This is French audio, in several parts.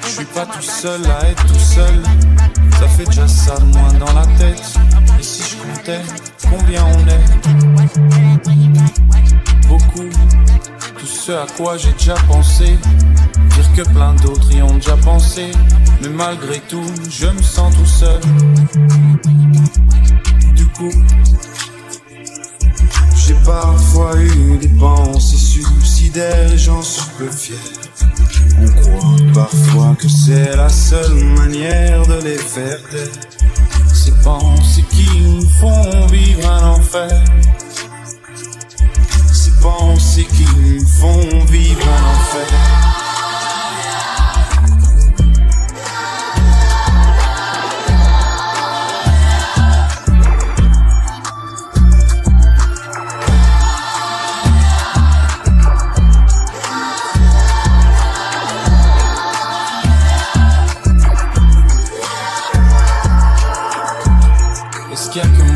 Je suis pas tout seul à être tout seul. Ça fait déjà ça de moins dans la tête. Et si je comptais combien on est Beaucoup. Tout ce à quoi j'ai déjà pensé. Dire que plein d'autres y ont déjà pensé. Mais malgré tout, je me sens tout seul. Du coup, j'ai parfois eu des pensées suicidaires j'en suis peu fier. On croit parfois que c'est la seule manière de les faire taire. Ces pensées qui nous font vivre un enfer. Ces pensées qui nous font vivre un enfer.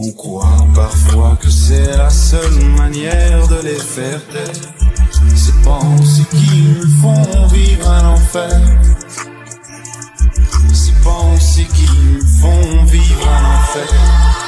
On croit parfois que c'est la seule manière de les faire taire. Ces pensées qui nous font vivre un enfer. Ces pensées qui nous font vivre un enfer.